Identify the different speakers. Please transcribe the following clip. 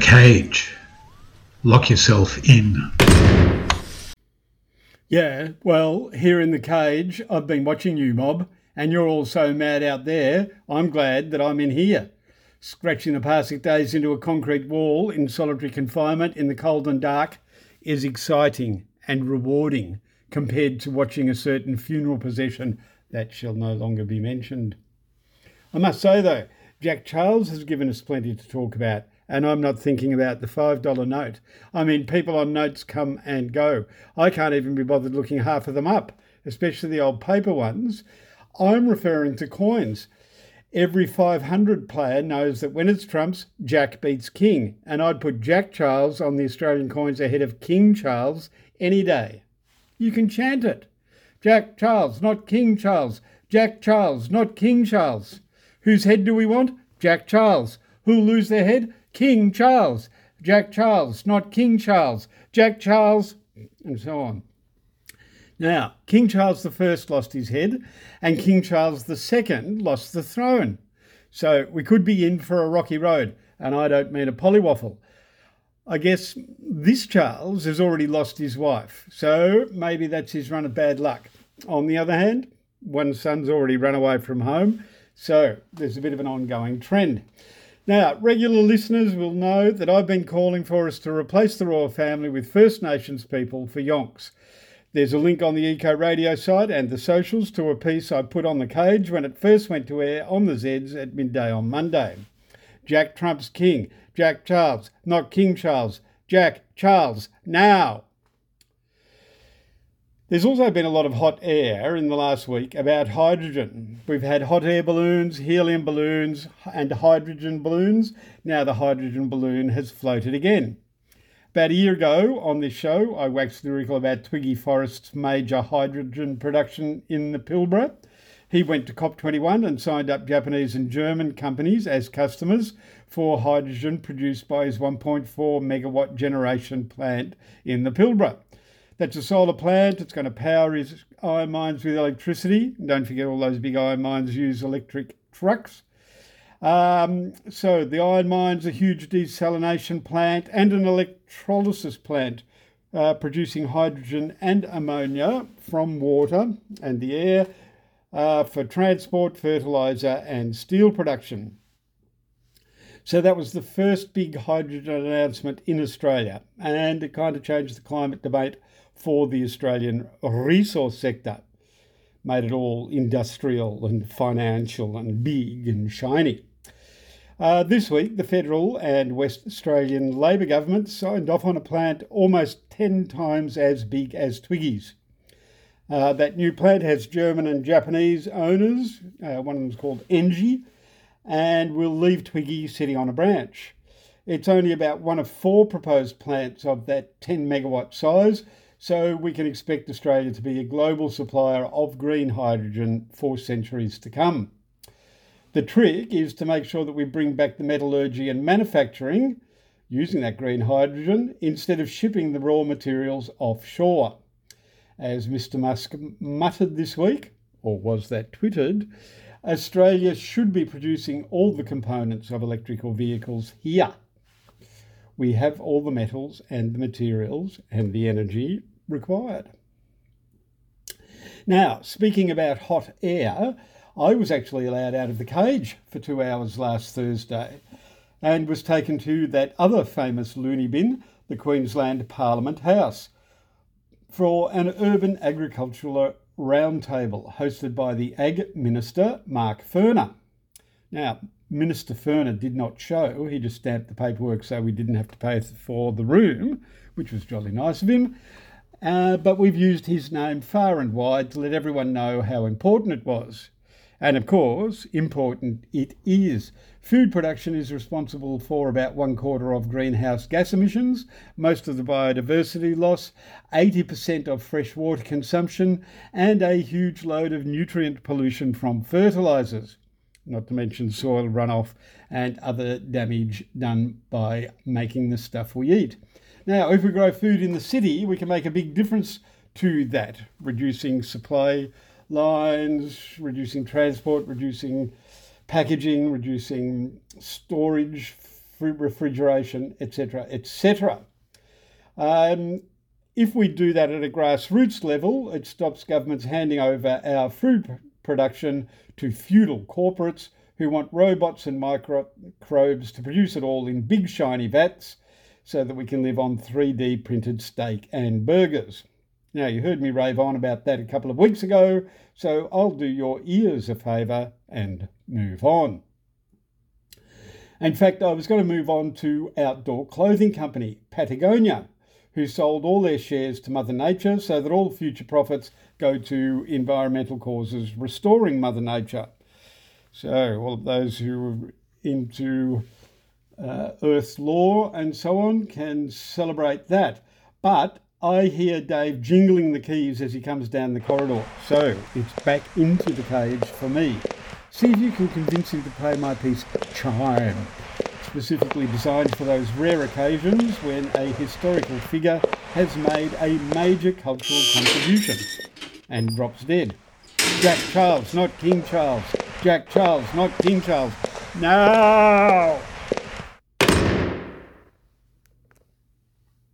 Speaker 1: cage. Lock yourself in.
Speaker 2: Yeah, well, here in the cage, I've been watching you, Mob, and you're all so mad out there. I'm glad that I'm in here, scratching the passing days into a concrete wall in solitary confinement in the cold and dark is exciting and rewarding compared to watching a certain funeral procession that shall no longer be mentioned. I must say, though, Jack Charles has given us plenty to talk about, and I'm not thinking about the $5 note. I mean, people on notes come and go. I can't even be bothered looking half of them up, especially the old paper ones. I'm referring to coins. Every 500 player knows that when it's trumps, Jack beats King, and I'd put Jack Charles on the Australian coins ahead of King Charles any day. You can chant it. Jack Charles, not King Charles. Jack Charles, not King Charles. Whose head do we want? Jack Charles. Who'll lose their head? King Charles. Jack Charles, not King Charles. Jack Charles, and so on. Now, King Charles I lost his head, and King Charles II lost the throne. So we could be in for a rocky road, and I don't mean a Polly Waffle. I guess this Charles has already lost his wife, so maybe that's his run of bad luck. On the other hand, one son's already run away from home, so there's a bit of an ongoing trend. Now, regular listeners will know that I've been calling for us to replace the royal family with First Nations people for yonks. There's a link on the Eco Radio site and the socials to a piece I put on the cage when it first went to air on the Zeds at midday on Monday. Jack Trump's king, Jack Charles, not King Charles, Jack Charles, now. There's also been a lot of hot air in the last week about hydrogen. We've had hot air balloons, helium balloons, and hydrogen balloons. Now the hydrogen balloon has floated again. About a year ago on this show, I waxed lyrical about Twiggy Forrest's major hydrogen production in the Pilbara. He went to COP21 and signed up Japanese and German companies as customers for hydrogen produced by his 1.4 megawatt generation plant in the Pilbara. That's a solar plant. It's going to power his iron mines with electricity. don't forget, all those big iron mines use electric trucks. Um, so the iron mines, a huge desalination plant, and an electrolysis plant uh, producing hydrogen and ammonia from water and the air uh, for transport, fertilizer, and steel production. So that was the first big hydrogen announcement in Australia, and it kind of changed the climate debate for the Australian resource sector. Made it all industrial and financial and big and shiny. Uh, this week, the federal and West Australian Labor government signed off on a plant almost 10 times as big as Twiggy's. Uh, that new plant has German and Japanese owners. Uh, one of them is called Engie, and we'll leave Twiggy sitting on a branch. It's only about one of four proposed plants of that 10 megawatt size, so we can expect Australia to be a global supplier of green hydrogen for centuries to come. The trick is to make sure that we bring back the metallurgy and manufacturing using that green hydrogen instead of shipping the raw materials offshore. As Mr. Musk muttered this week, or was that twittered, Australia should be producing all the components of electrical vehicles here we have all the metals and the materials and the energy required. Now, speaking about hot air, I was actually allowed out of the cage for two hours last Thursday and was taken to that other famous loony bin, the Queensland Parliament House, for an urban agricultural roundtable hosted by the Ag Minister, Mark Furner. Now, Minister Furner did not show. He just stamped the paperwork so we didn't have to pay for the room, which was jolly nice of him. Uh, but we've used his name far and wide to let everyone know how important it was. And of course, important it is. Food production is responsible for about one quarter of greenhouse gas emissions, most of the biodiversity loss, 80% of fresh water consumption, and a huge load of nutrient pollution from fertilisers not to mention soil runoff and other damage done by making the stuff we eat. Now, if we grow food in the city, we can make a big difference to that, reducing supply lines, reducing transport, reducing packaging, reducing storage refrigeration, etc., etc. Um, if we do that at a grassroots level, it stops governments handing over our food production to feudal corporates who want robots and microbes to produce it all in big shiny vats so that we can live on 3D printed steak and burgers. Now, you heard me rave on about that a couple of weeks ago, so I'll do your ears a favour and move on. In fact, I was going to move on to outdoor clothing company Patagonia, who sold all their shares to Mother Nature so that all future profits go to environmental causes restoring Mother Nature. So, all of those who are into uh, Earth's law and so on can celebrate that. But I hear Dave jingling the keys as he comes down the corridor. So it's back into the cage for me. See if you can convince him to play my piece Chime, specifically designed for those rare occasions when a historical figure has made a major cultural contribution and drops dead. Jack Charles, not King Charles. Jack Charles, not King Charles. No!